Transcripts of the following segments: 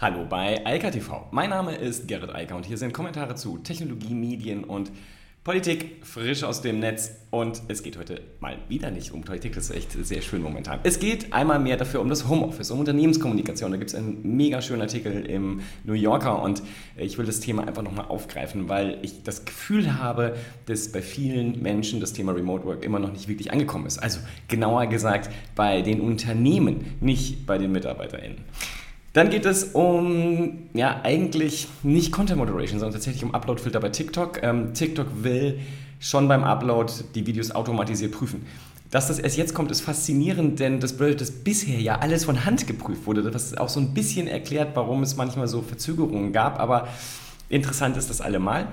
Hallo bei Eika TV. Mein Name ist Gerrit Eiker und hier sind Kommentare zu Technologie, Medien und Politik frisch aus dem Netz. Und es geht heute mal wieder nicht um Politik, das ist echt sehr schön momentan. Es geht einmal mehr dafür um das Homeoffice, um Unternehmenskommunikation. Da gibt es einen mega schönen Artikel im New Yorker und ich will das Thema einfach nochmal aufgreifen, weil ich das Gefühl habe, dass bei vielen Menschen das Thema Remote Work immer noch nicht wirklich angekommen ist. Also genauer gesagt bei den Unternehmen, nicht bei den MitarbeiterInnen. Dann geht es um, ja, eigentlich nicht Content Moderation, sondern tatsächlich um Upload-Filter bei TikTok. Ähm, TikTok will schon beim Upload die Videos automatisiert prüfen. Dass das erst jetzt kommt, ist faszinierend, denn das bedeutet, dass bisher ja alles von Hand geprüft wurde, was auch so ein bisschen erklärt, warum es manchmal so Verzögerungen gab. Aber interessant ist das allemal.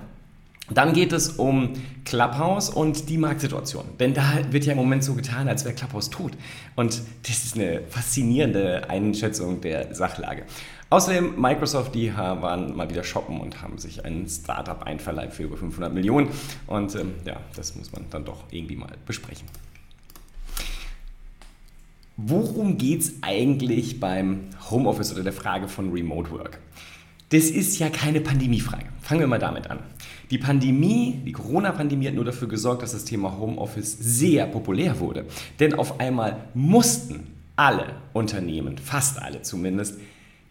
Dann geht es um Clubhouse und die Marktsituation. Denn da wird ja im Moment so getan, als wäre Clubhouse tot. Und das ist eine faszinierende Einschätzung der Sachlage. Außerdem, Microsoft, die waren mal wieder shoppen und haben sich ein Startup einverleibt für über 500 Millionen. Und ähm, ja, das muss man dann doch irgendwie mal besprechen. Worum geht es eigentlich beim Homeoffice oder der Frage von Remote Work? Das ist ja keine Pandemiefrage. Fangen wir mal damit an. Die Pandemie, die Corona-Pandemie hat nur dafür gesorgt, dass das Thema Homeoffice sehr populär wurde. Denn auf einmal mussten alle Unternehmen, fast alle zumindest,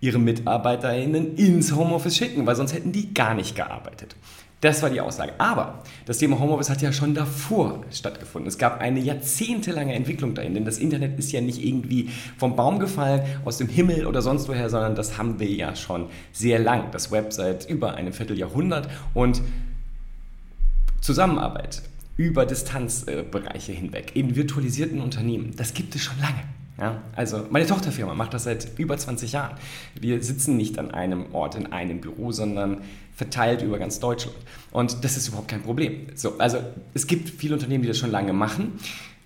ihre MitarbeiterInnen ins Homeoffice schicken, weil sonst hätten die gar nicht gearbeitet. Das war die Aussage. Aber das Thema Homeoffice hat ja schon davor stattgefunden. Es gab eine jahrzehntelange Entwicklung dahin, denn das Internet ist ja nicht irgendwie vom Baum gefallen, aus dem Himmel oder sonst woher, sondern das haben wir ja schon sehr lang. Das Web seit über einem Vierteljahrhundert und Zusammenarbeit über Distanzbereiche hinweg in virtualisierten Unternehmen, das gibt es schon lange. Ja, also meine Tochterfirma macht das seit über 20 Jahren. Wir sitzen nicht an einem Ort in einem Büro, sondern verteilt über ganz Deutschland. Und das ist überhaupt kein Problem. So, also es gibt viele Unternehmen, die das schon lange machen.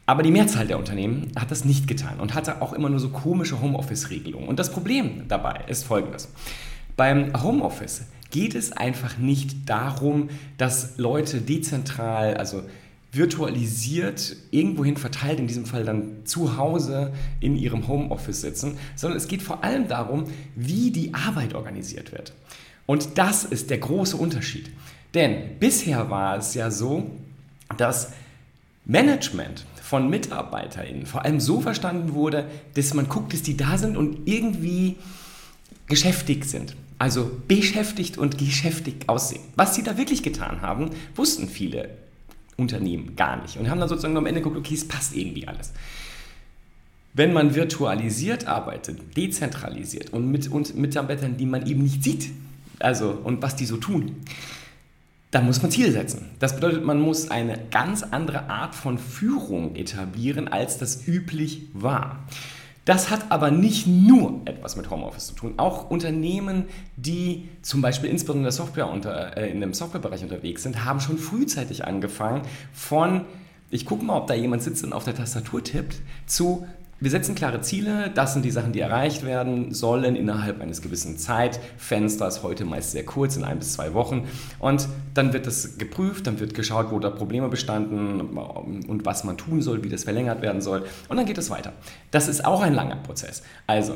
Aber die Mehrzahl der Unternehmen hat das nicht getan und hatte auch immer nur so komische Homeoffice-Regelungen. Und das Problem dabei ist folgendes. Beim Homeoffice geht es einfach nicht darum, dass Leute dezentral, also virtualisiert irgendwohin verteilt, in diesem Fall dann zu Hause in ihrem Homeoffice sitzen, sondern es geht vor allem darum, wie die Arbeit organisiert wird. Und das ist der große Unterschied. Denn bisher war es ja so, dass Management von MitarbeiterInnen vor allem so verstanden wurde, dass man guckt, dass die da sind und irgendwie geschäftig sind. Also beschäftigt und geschäftig aussehen. Was sie da wirklich getan haben, wussten viele Unternehmen gar nicht und haben dann sozusagen am Ende geguckt, okay, es passt irgendwie alles. Wenn man virtualisiert arbeitet, dezentralisiert und mit und Mitarbeitern, die man eben nicht sieht, also und was die so tun, dann muss man Ziele setzen. Das bedeutet, man muss eine ganz andere Art von Führung etablieren, als das üblich war. Das hat aber nicht nur etwas mit Homeoffice zu tun. Auch Unternehmen, die zum Beispiel insbesondere in, Software unter, äh, in dem Softwarebereich unterwegs sind, haben schon frühzeitig angefangen von ich gucke mal, ob da jemand sitzt und auf der Tastatur tippt, zu wir setzen klare Ziele, das sind die Sachen, die erreicht werden sollen innerhalb eines gewissen Zeitfensters, heute meist sehr kurz, in ein bis zwei Wochen. Und dann wird das geprüft, dann wird geschaut, wo da Probleme bestanden und was man tun soll, wie das verlängert werden soll. Und dann geht es weiter. Das ist auch ein langer Prozess. Also,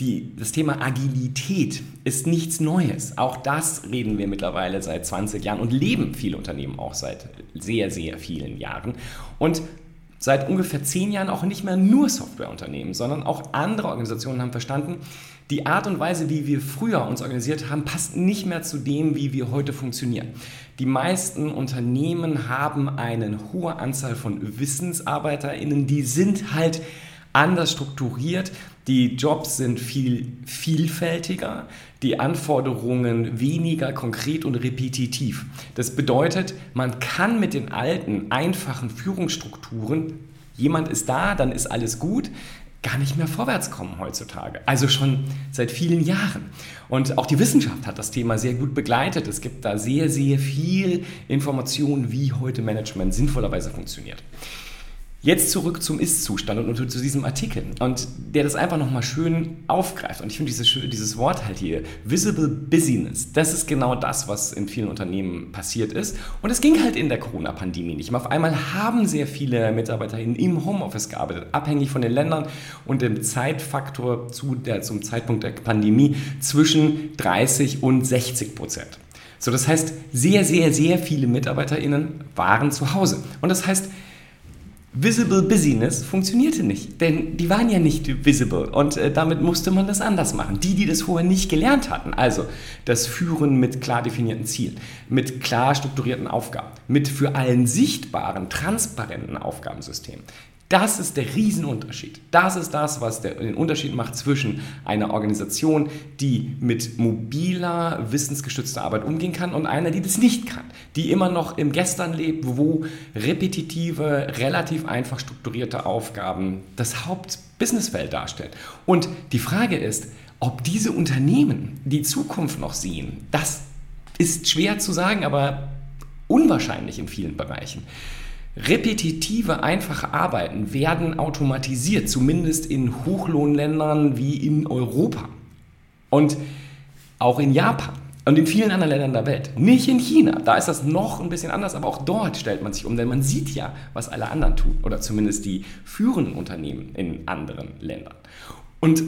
die, das Thema Agilität ist nichts Neues. Auch das reden wir mittlerweile seit 20 Jahren und leben viele Unternehmen auch seit sehr, sehr vielen Jahren. Und seit ungefähr zehn Jahren auch nicht mehr nur Softwareunternehmen, sondern auch andere Organisationen haben verstanden, die Art und Weise, wie wir früher uns organisiert haben, passt nicht mehr zu dem, wie wir heute funktionieren. Die meisten Unternehmen haben eine hohe Anzahl von WissensarbeiterInnen, die sind halt anders strukturiert. Die Jobs sind viel vielfältiger, die Anforderungen weniger konkret und repetitiv. Das bedeutet, man kann mit den alten, einfachen Führungsstrukturen, jemand ist da, dann ist alles gut, gar nicht mehr vorwärts kommen heutzutage. Also schon seit vielen Jahren. Und auch die Wissenschaft hat das Thema sehr gut begleitet. Es gibt da sehr, sehr viel Information, wie heute Management sinnvollerweise funktioniert. Jetzt zurück zum Ist-Zustand und zu diesem Artikel und der das einfach nochmal schön aufgreift. Und ich finde dieses, dieses Wort halt hier, Visible Busyness, das ist genau das, was in vielen Unternehmen passiert ist. Und es ging halt in der Corona-Pandemie nicht. Auf einmal haben sehr viele MitarbeiterInnen im Homeoffice gearbeitet, abhängig von den Ländern und dem Zeitfaktor zu der, zum Zeitpunkt der Pandemie zwischen 30 und 60 Prozent. So, das heißt, sehr, sehr, sehr viele MitarbeiterInnen waren zu Hause. Und das heißt, Visible Busyness funktionierte nicht, denn die waren ja nicht visible und äh, damit musste man das anders machen. Die, die das vorher nicht gelernt hatten, also das Führen mit klar definierten Zielen, mit klar strukturierten Aufgaben, mit für allen sichtbaren, transparenten Aufgabensystemen, das ist der Riesenunterschied. Das ist das, was den Unterschied macht zwischen einer Organisation, die mit mobiler, wissensgestützter Arbeit umgehen kann und einer, die das nicht kann, die immer noch im Gestern lebt, wo repetitive, relativ einfach strukturierte Aufgaben das Hauptbusinessfeld darstellen. Und die Frage ist, ob diese Unternehmen die Zukunft noch sehen, das ist schwer zu sagen, aber unwahrscheinlich in vielen Bereichen. Repetitive, einfache Arbeiten werden automatisiert, zumindest in Hochlohnländern wie in Europa und auch in Japan und in vielen anderen Ländern der Welt. Nicht in China, da ist das noch ein bisschen anders, aber auch dort stellt man sich um, denn man sieht ja, was alle anderen tun oder zumindest die führenden Unternehmen in anderen Ländern. Und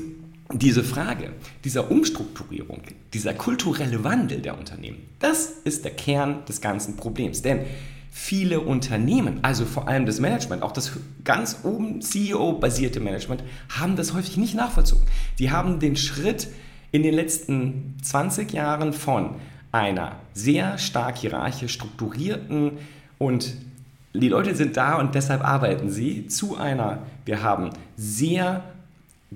diese Frage dieser Umstrukturierung, dieser kulturelle Wandel der Unternehmen, das ist der Kern des ganzen Problems. Denn viele Unternehmen, also vor allem das Management, auch das ganz oben CEO-basierte Management, haben das häufig nicht nachvollzogen. Die haben den Schritt in den letzten 20 Jahren von einer sehr stark hierarchisch strukturierten und die Leute sind da und deshalb arbeiten sie zu einer, wir haben sehr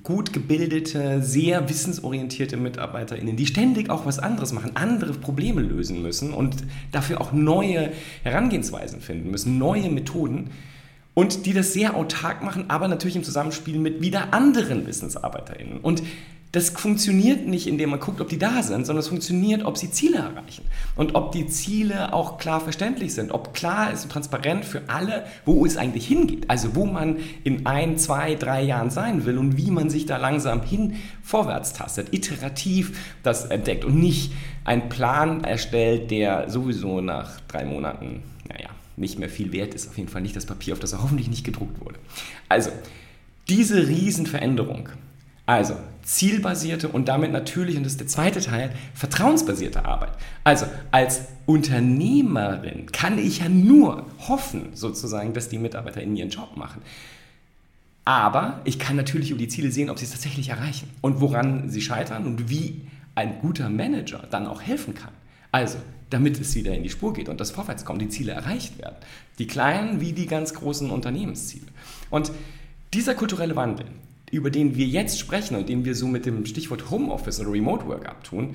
gut gebildete, sehr wissensorientierte MitarbeiterInnen, die ständig auch was anderes machen, andere Probleme lösen müssen und dafür auch neue Herangehensweisen finden müssen, neue Methoden und die das sehr autark machen, aber natürlich im Zusammenspiel mit wieder anderen WissensarbeiterInnen. Und das funktioniert nicht, indem man guckt, ob die da sind, sondern es funktioniert, ob sie Ziele erreichen. Und ob die Ziele auch klar verständlich sind, ob klar ist und transparent für alle, wo es eigentlich hingeht, also wo man in ein, zwei, drei Jahren sein will und wie man sich da langsam hin vorwärts tastet, iterativ das entdeckt und nicht einen Plan erstellt, der sowieso nach drei Monaten, naja, nicht mehr viel wert ist, auf jeden Fall nicht das Papier, auf das er hoffentlich nicht gedruckt wurde. Also, diese Riesenveränderung. Also zielbasierte und damit natürlich, und das ist der zweite Teil, vertrauensbasierte Arbeit. Also als Unternehmerin kann ich ja nur hoffen, sozusagen, dass die Mitarbeiter in ihren Job machen. Aber ich kann natürlich über die Ziele sehen, ob sie es tatsächlich erreichen und woran sie scheitern und wie ein guter Manager dann auch helfen kann. Also, damit es wieder in die Spur geht und das Vorwärtskommen, die Ziele erreicht werden. Die kleinen wie die ganz großen Unternehmensziele. Und dieser kulturelle Wandel, über den wir jetzt sprechen und den wir so mit dem Stichwort Homeoffice oder Remote Work abtun,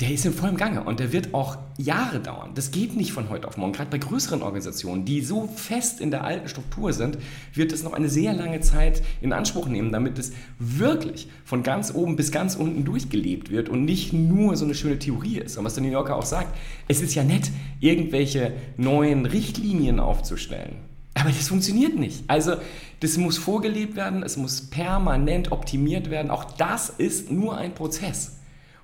der ist in vollem Gange und der wird auch Jahre dauern. Das geht nicht von heute auf morgen. Gerade bei größeren Organisationen, die so fest in der alten Struktur sind, wird es noch eine sehr lange Zeit in Anspruch nehmen, damit es wirklich von ganz oben bis ganz unten durchgelebt wird und nicht nur so eine schöne Theorie ist. Und was der New Yorker auch sagt, es ist ja nett, irgendwelche neuen Richtlinien aufzustellen. Aber das funktioniert nicht. Also das muss vorgelebt werden, es muss permanent optimiert werden. Auch das ist nur ein Prozess.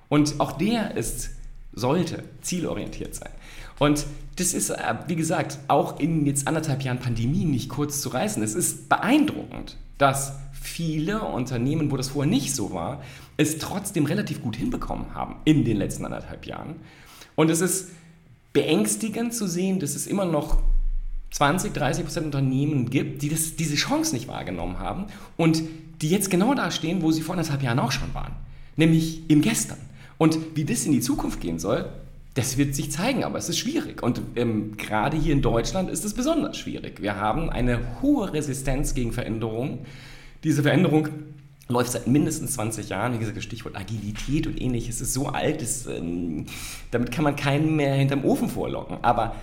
Und auch der ist, sollte zielorientiert sein. Und das ist, äh, wie gesagt, auch in jetzt anderthalb Jahren Pandemie nicht kurz zu reißen. Es ist beeindruckend, dass viele Unternehmen, wo das vorher nicht so war, es trotzdem relativ gut hinbekommen haben in den letzten anderthalb Jahren. Und es ist beängstigend zu sehen, dass es immer noch 20, 30 Prozent Unternehmen gibt, die das, diese Chance nicht wahrgenommen haben und die jetzt genau da stehen, wo sie vor anderthalb Jahren auch schon waren, nämlich im Gestern. Und wie das in die Zukunft gehen soll, das wird sich zeigen, aber es ist schwierig. Und ähm, gerade hier in Deutschland ist es besonders schwierig. Wir haben eine hohe Resistenz gegen Veränderungen. Diese Veränderung läuft seit mindestens 20 Jahren. Wie gesagt, das Stichwort Agilität und ähnliches ist so alt, dass, ähm, damit kann man keinen mehr hinterm Ofen vorlocken. Aber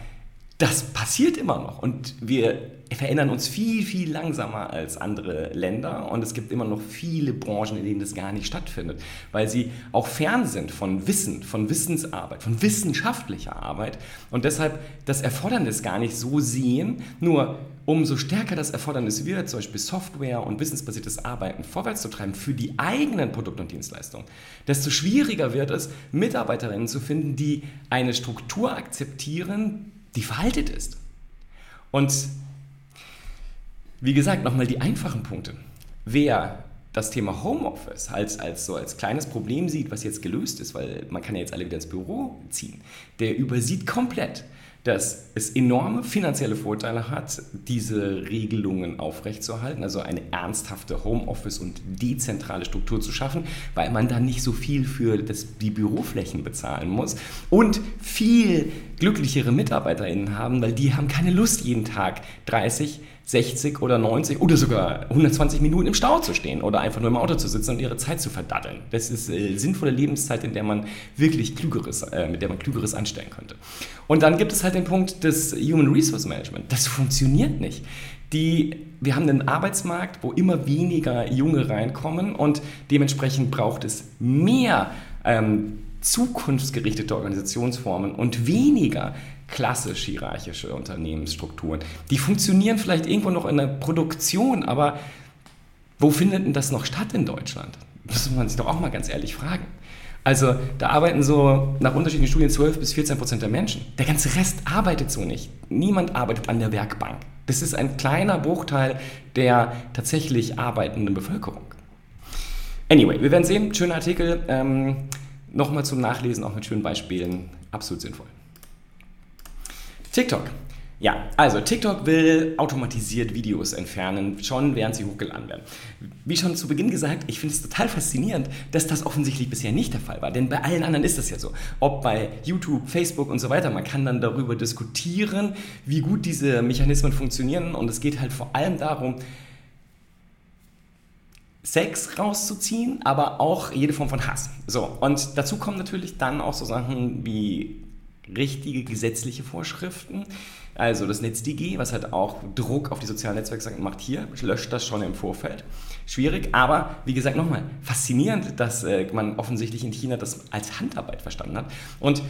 das passiert immer noch. Und wir verändern uns viel, viel langsamer als andere Länder. Und es gibt immer noch viele Branchen, in denen das gar nicht stattfindet, weil sie auch fern sind von Wissen, von Wissensarbeit, von wissenschaftlicher Arbeit. Und deshalb das Erfordernis gar nicht so sehen, nur umso stärker das Erfordernis wird, zum Beispiel Software und wissensbasiertes Arbeiten vorwärts zu treiben für die eigenen Produkte und Dienstleistungen, desto schwieriger wird es, Mitarbeiterinnen zu finden, die eine Struktur akzeptieren, die veraltet ist. Und wie gesagt, nochmal die einfachen Punkte. Wer das Thema Homeoffice als, als so als kleines Problem sieht, was jetzt gelöst ist, weil man kann ja jetzt alle wieder ins Büro ziehen, der übersieht komplett, dass es enorme finanzielle Vorteile hat, diese Regelungen aufrechtzuerhalten, also eine ernsthafte Homeoffice- und dezentrale Struktur zu schaffen, weil man dann nicht so viel für das, die Büroflächen bezahlen muss und viel glücklichere MitarbeiterInnen haben, weil die haben keine Lust, jeden Tag 30 60 oder 90 oder sogar 120 Minuten im Stau zu stehen oder einfach nur im Auto zu sitzen und ihre Zeit zu verdatteln. Das ist äh, sinnvolle Lebenszeit, in der man wirklich Klügeres, äh, mit der man Klügeres anstellen könnte. Und dann gibt es halt den Punkt des Human Resource Management. Das funktioniert nicht. Die, wir haben einen Arbeitsmarkt, wo immer weniger Junge reinkommen und dementsprechend braucht es mehr ähm, zukunftsgerichtete Organisationsformen und weniger klassisch hierarchische Unternehmensstrukturen. Die funktionieren vielleicht irgendwo noch in der Produktion, aber wo findet denn das noch statt in Deutschland? Das muss man sich doch auch mal ganz ehrlich fragen. Also da arbeiten so nach unterschiedlichen Studien 12 bis 14 Prozent der Menschen. Der ganze Rest arbeitet so nicht. Niemand arbeitet an der Werkbank. Das ist ein kleiner Bruchteil der tatsächlich arbeitenden Bevölkerung. Anyway, wir werden sehen. Schöner Artikel. Ähm, Nochmal zum Nachlesen, auch mit schönen Beispielen. Absolut sinnvoll. TikTok. Ja, also TikTok will automatisiert Videos entfernen, schon während sie hochgeladen werden. Wie schon zu Beginn gesagt, ich finde es total faszinierend, dass das offensichtlich bisher nicht der Fall war. Denn bei allen anderen ist das ja so. Ob bei YouTube, Facebook und so weiter, man kann dann darüber diskutieren, wie gut diese Mechanismen funktionieren. Und es geht halt vor allem darum, Sex rauszuziehen, aber auch jede Form von Hass. So, und dazu kommen natürlich dann auch so Sachen wie richtige gesetzliche Vorschriften. Also das NetzDG, was halt auch Druck auf die sozialen Netzwerke macht hier, löscht das schon im Vorfeld. Schwierig, aber wie gesagt nochmal, faszinierend, dass äh, man offensichtlich in China das als Handarbeit verstanden hat. Und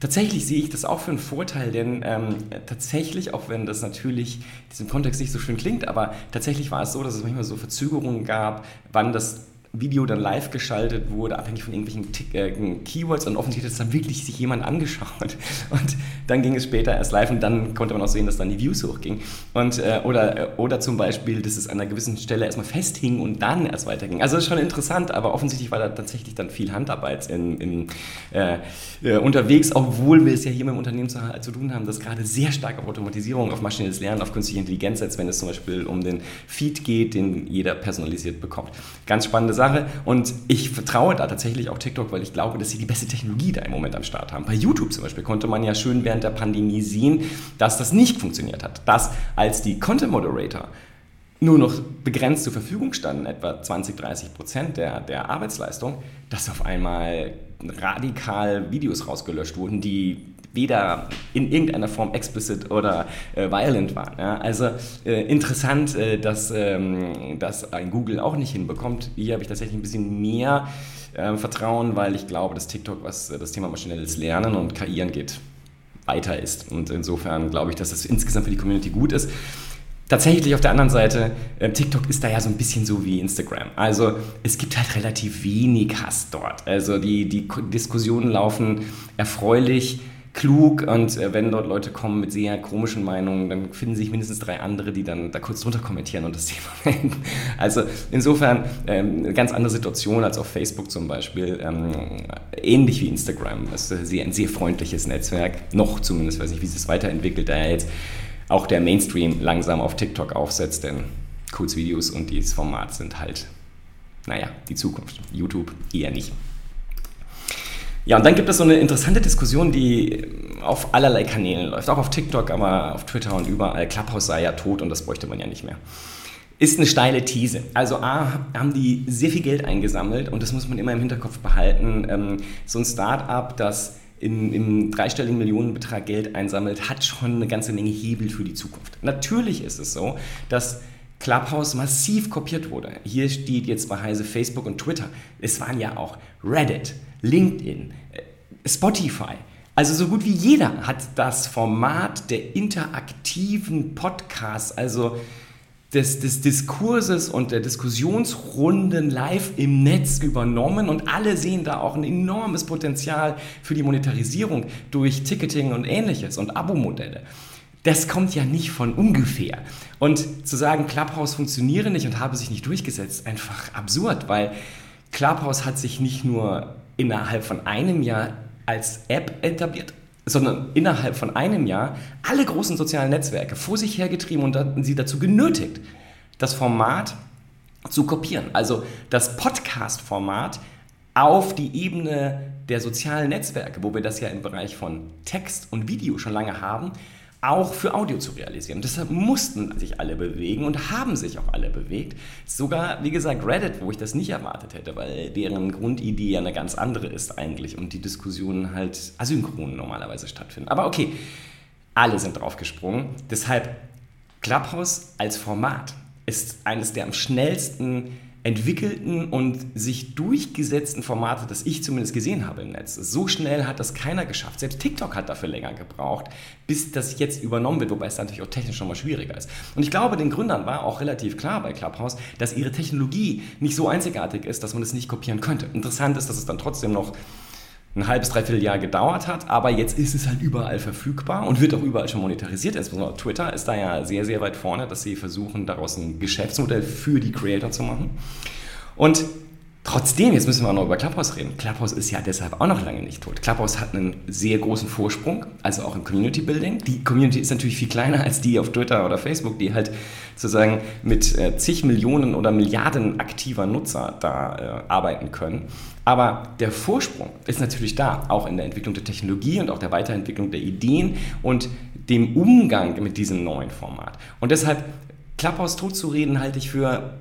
tatsächlich sehe ich das auch für einen Vorteil, denn ähm, tatsächlich, auch wenn das natürlich in diesem Kontext nicht so schön klingt, aber tatsächlich war es so, dass es manchmal so Verzögerungen gab, wann das Video dann live geschaltet wurde, abhängig von irgendwelchen Tick, äh, Keywords und offensichtlich hat es dann wirklich sich jemand angeschaut und dann ging es später erst live und dann konnte man auch sehen, dass dann die Views hochgingen und äh, oder, äh, oder zum Beispiel, dass es an einer gewissen Stelle erstmal festhing und dann erst weiterging. Also das ist schon interessant, aber offensichtlich war da tatsächlich dann viel Handarbeit in, in, äh, äh, unterwegs, obwohl wir es ja hier mit dem Unternehmen zu, zu tun haben, das gerade sehr stark auf Automatisierung, auf maschinelles Lernen, auf künstliche Intelligenz setzt, wenn es zum Beispiel um den Feed geht, den jeder personalisiert bekommt. Ganz spannende Sache und ich vertraue da tatsächlich auch TikTok, weil ich glaube, dass sie die beste Technologie da im Moment am Start haben. Bei YouTube zum Beispiel konnte man ja schön während der Pandemie sehen, dass das nicht funktioniert hat. Dass als die Content Moderator nur noch begrenzt zur Verfügung standen, etwa 20, 30 Prozent der, der Arbeitsleistung, dass auf einmal radikal Videos rausgelöscht wurden, die weder in irgendeiner Form explicit oder äh, violent waren. Ja? Also äh, interessant, äh, dass ähm, das ein Google auch nicht hinbekommt. Hier habe ich tatsächlich ein bisschen mehr äh, Vertrauen, weil ich glaube, dass TikTok, was äh, das Thema maschinelles Lernen und KI angeht, weiter ist. Und insofern glaube ich, dass das insgesamt für die Community gut ist. Tatsächlich auf der anderen Seite, äh, TikTok ist da ja so ein bisschen so wie Instagram. Also es gibt halt relativ wenig Hass dort. Also die, die Diskussionen laufen erfreulich klug und äh, wenn dort Leute kommen mit sehr komischen Meinungen, dann finden sich mindestens drei andere, die dann da kurz drunter kommentieren und das Thema beenden. Also insofern ähm, eine ganz andere Situation als auf Facebook zum Beispiel. Ähm, ähnlich wie Instagram. Das ist sehr, ein sehr freundliches Netzwerk. Noch zumindest, weiß nicht, wie das weiterentwickelt, da jetzt auch der Mainstream langsam auf TikTok aufsetzt, denn Kurzvideos und dieses Format sind halt, naja, die Zukunft. YouTube eher nicht. Ja, und dann gibt es so eine interessante Diskussion, die auf allerlei Kanälen läuft, auch auf TikTok, aber auf Twitter und überall. Clubhouse sei ja tot und das bräuchte man ja nicht mehr. Ist eine steile These. Also A, haben die sehr viel Geld eingesammelt und das muss man immer im Hinterkopf behalten. Ähm, so ein Startup, das in, im dreistelligen Millionenbetrag Geld einsammelt, hat schon eine ganze Menge Hebel für die Zukunft. Natürlich ist es so, dass Clubhouse massiv kopiert wurde. Hier steht jetzt bei Heise Facebook und Twitter. Es waren ja auch Reddit, LinkedIn, Spotify. Also so gut wie jeder hat das Format der interaktiven Podcasts, also des, des Diskurses und der Diskussionsrunden live im Netz übernommen und alle sehen da auch ein enormes Potenzial für die Monetarisierung durch Ticketing und ähnliches und Abo-Modelle. Das kommt ja nicht von ungefähr. Und zu sagen, Clubhouse funktioniere nicht und habe sich nicht durchgesetzt, einfach absurd, weil Clubhouse hat sich nicht nur innerhalb von einem Jahr als App etabliert, sondern innerhalb von einem Jahr alle großen sozialen Netzwerke vor sich hergetrieben und sie dazu genötigt, das Format zu kopieren. Also das Podcast-Format auf die Ebene der sozialen Netzwerke, wo wir das ja im Bereich von Text und Video schon lange haben, auch für Audio zu realisieren. Deshalb mussten sich alle bewegen und haben sich auch alle bewegt. Sogar, wie gesagt, Reddit, wo ich das nicht erwartet hätte, weil deren Grundidee ja eine ganz andere ist eigentlich und die Diskussionen halt asynchron normalerweise stattfinden. Aber okay, alle sind draufgesprungen. Deshalb Clubhouse als Format ist eines der am schnellsten entwickelten und sich durchgesetzten Formate, das ich zumindest gesehen habe im Netz. So schnell hat das keiner geschafft. Selbst TikTok hat dafür länger gebraucht, bis das jetzt übernommen wird, wobei es natürlich auch technisch schon mal schwieriger ist. Und ich glaube, den Gründern war auch relativ klar bei Clubhouse, dass ihre Technologie nicht so einzigartig ist, dass man es nicht kopieren könnte. Interessant ist, dass es dann trotzdem noch ein halbes, dreiviertel Jahr gedauert hat, aber jetzt ist es halt überall verfügbar und wird auch überall schon monetarisiert. Insbesondere Twitter ist da ja sehr, sehr weit vorne, dass sie versuchen, daraus ein Geschäftsmodell für die Creator zu machen. Und Trotzdem, jetzt müssen wir auch noch über Clubhouse reden. Clubhouse ist ja deshalb auch noch lange nicht tot. Clubhouse hat einen sehr großen Vorsprung, also auch im Community Building. Die Community ist natürlich viel kleiner als die auf Twitter oder Facebook, die halt sozusagen mit äh, zig Millionen oder Milliarden aktiver Nutzer da äh, arbeiten können. Aber der Vorsprung ist natürlich da, auch in der Entwicklung der Technologie und auch der Weiterentwicklung der Ideen und dem Umgang mit diesem neuen Format. Und deshalb Clubhouse totzureden halte ich für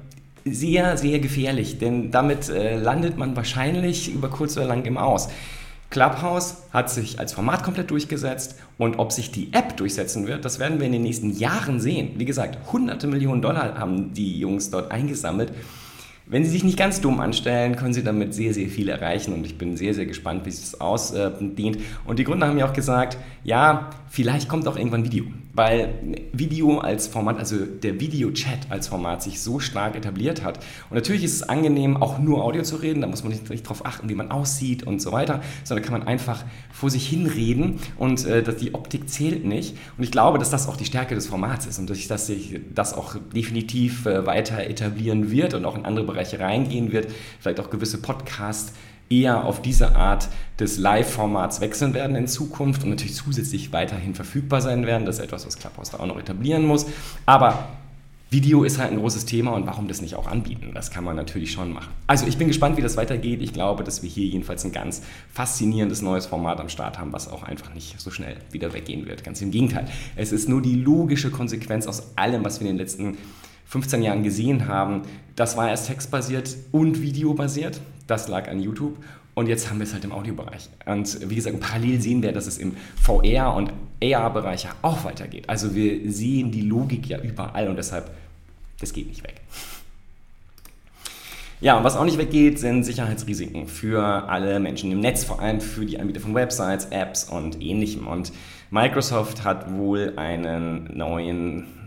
sehr, sehr gefährlich, denn damit äh, landet man wahrscheinlich über kurz oder lang im Aus. Clubhouse hat sich als Format komplett durchgesetzt und ob sich die App durchsetzen wird, das werden wir in den nächsten Jahren sehen. Wie gesagt, hunderte Millionen Dollar haben die Jungs dort eingesammelt. Wenn Sie sich nicht ganz dumm anstellen, können Sie damit sehr, sehr viel erreichen und ich bin sehr, sehr gespannt, wie sich das ausdehnt. Und die Gründer haben ja auch gesagt, ja, vielleicht kommt auch irgendwann Video weil Video als Format, also der Video-Chat als Format sich so stark etabliert hat. Und natürlich ist es angenehm, auch nur Audio zu reden, da muss man nicht, nicht darauf achten, wie man aussieht und so weiter, sondern kann man einfach vor sich hin reden und äh, dass die Optik zählt nicht. Und ich glaube, dass das auch die Stärke des Formats ist. Und dass sich das auch definitiv äh, weiter etablieren wird und auch in andere Bereiche reingehen wird, vielleicht auch gewisse Podcasts eher auf diese Art des Live-Formats wechseln werden in Zukunft und natürlich zusätzlich weiterhin verfügbar sein werden. Das ist etwas, was Clubhouse da auch noch etablieren muss. Aber Video ist halt ein großes Thema und warum das nicht auch anbieten? Das kann man natürlich schon machen. Also ich bin gespannt, wie das weitergeht. Ich glaube, dass wir hier jedenfalls ein ganz faszinierendes neues Format am Start haben, was auch einfach nicht so schnell wieder weggehen wird. Ganz im Gegenteil. Es ist nur die logische Konsequenz aus allem, was wir in den letzten 15 Jahren gesehen haben. Das war erst textbasiert und videobasiert. Das lag an YouTube. Und jetzt haben wir es halt im Audiobereich. Und wie gesagt, parallel sehen wir, dass es im VR- und AR-Bereich ja auch weitergeht. Also wir sehen die Logik ja überall und deshalb, das geht nicht weg. Ja, und was auch nicht weggeht, sind Sicherheitsrisiken für alle Menschen im Netz, vor allem für die Anbieter von Websites, Apps und ähnlichem. Und Microsoft hat wohl einen neuen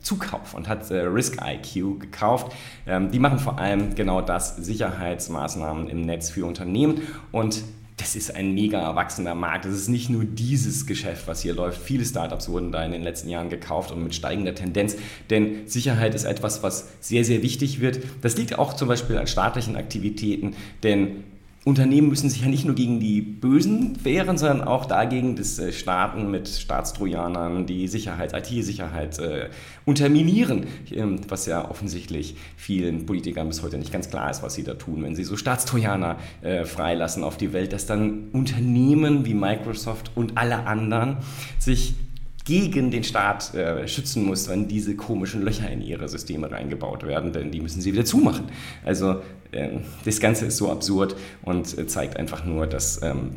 Zukauf und hat äh, Risk IQ gekauft. Ähm, die machen vor allem genau das, Sicherheitsmaßnahmen im Netz für Unternehmen und das ist ein mega erwachsener Markt. Das ist nicht nur dieses Geschäft, was hier läuft. Viele Startups wurden da in den letzten Jahren gekauft und mit steigender Tendenz. Denn Sicherheit ist etwas, was sehr, sehr wichtig wird. Das liegt auch zum Beispiel an staatlichen Aktivitäten, denn Unternehmen müssen sich ja nicht nur gegen die Bösen wehren, sondern auch dagegen, dass äh, Staaten mit Staatstrojanern die Sicherheit, IT-Sicherheit äh, unterminieren, ähm, was ja offensichtlich vielen Politikern bis heute nicht ganz klar ist, was sie da tun, wenn sie so Staatstrojaner äh, freilassen auf die Welt, dass dann Unternehmen wie Microsoft und alle anderen sich gegen den Staat äh, schützen muss, wenn diese komischen Löcher in ihre Systeme reingebaut werden, denn die müssen sie wieder zumachen. Also ähm, das Ganze ist so absurd und äh, zeigt einfach nur, dass ähm,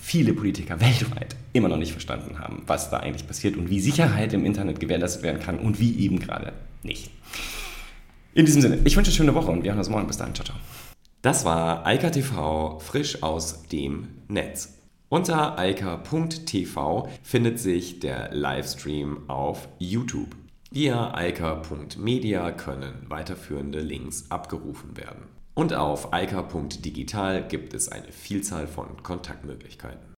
viele Politiker weltweit immer noch nicht verstanden haben, was da eigentlich passiert und wie Sicherheit im Internet gewährleistet werden kann und wie eben gerade nicht. In diesem Sinne, ich wünsche eine schöne Woche und wir hören uns morgen. Bis dann. Ciao, ciao. Das war Eika TV frisch aus dem Netz. Unter eika.tv findet sich der Livestream auf YouTube. Via eika.media können weiterführende Links abgerufen werden. Und auf eika.digital gibt es eine Vielzahl von Kontaktmöglichkeiten.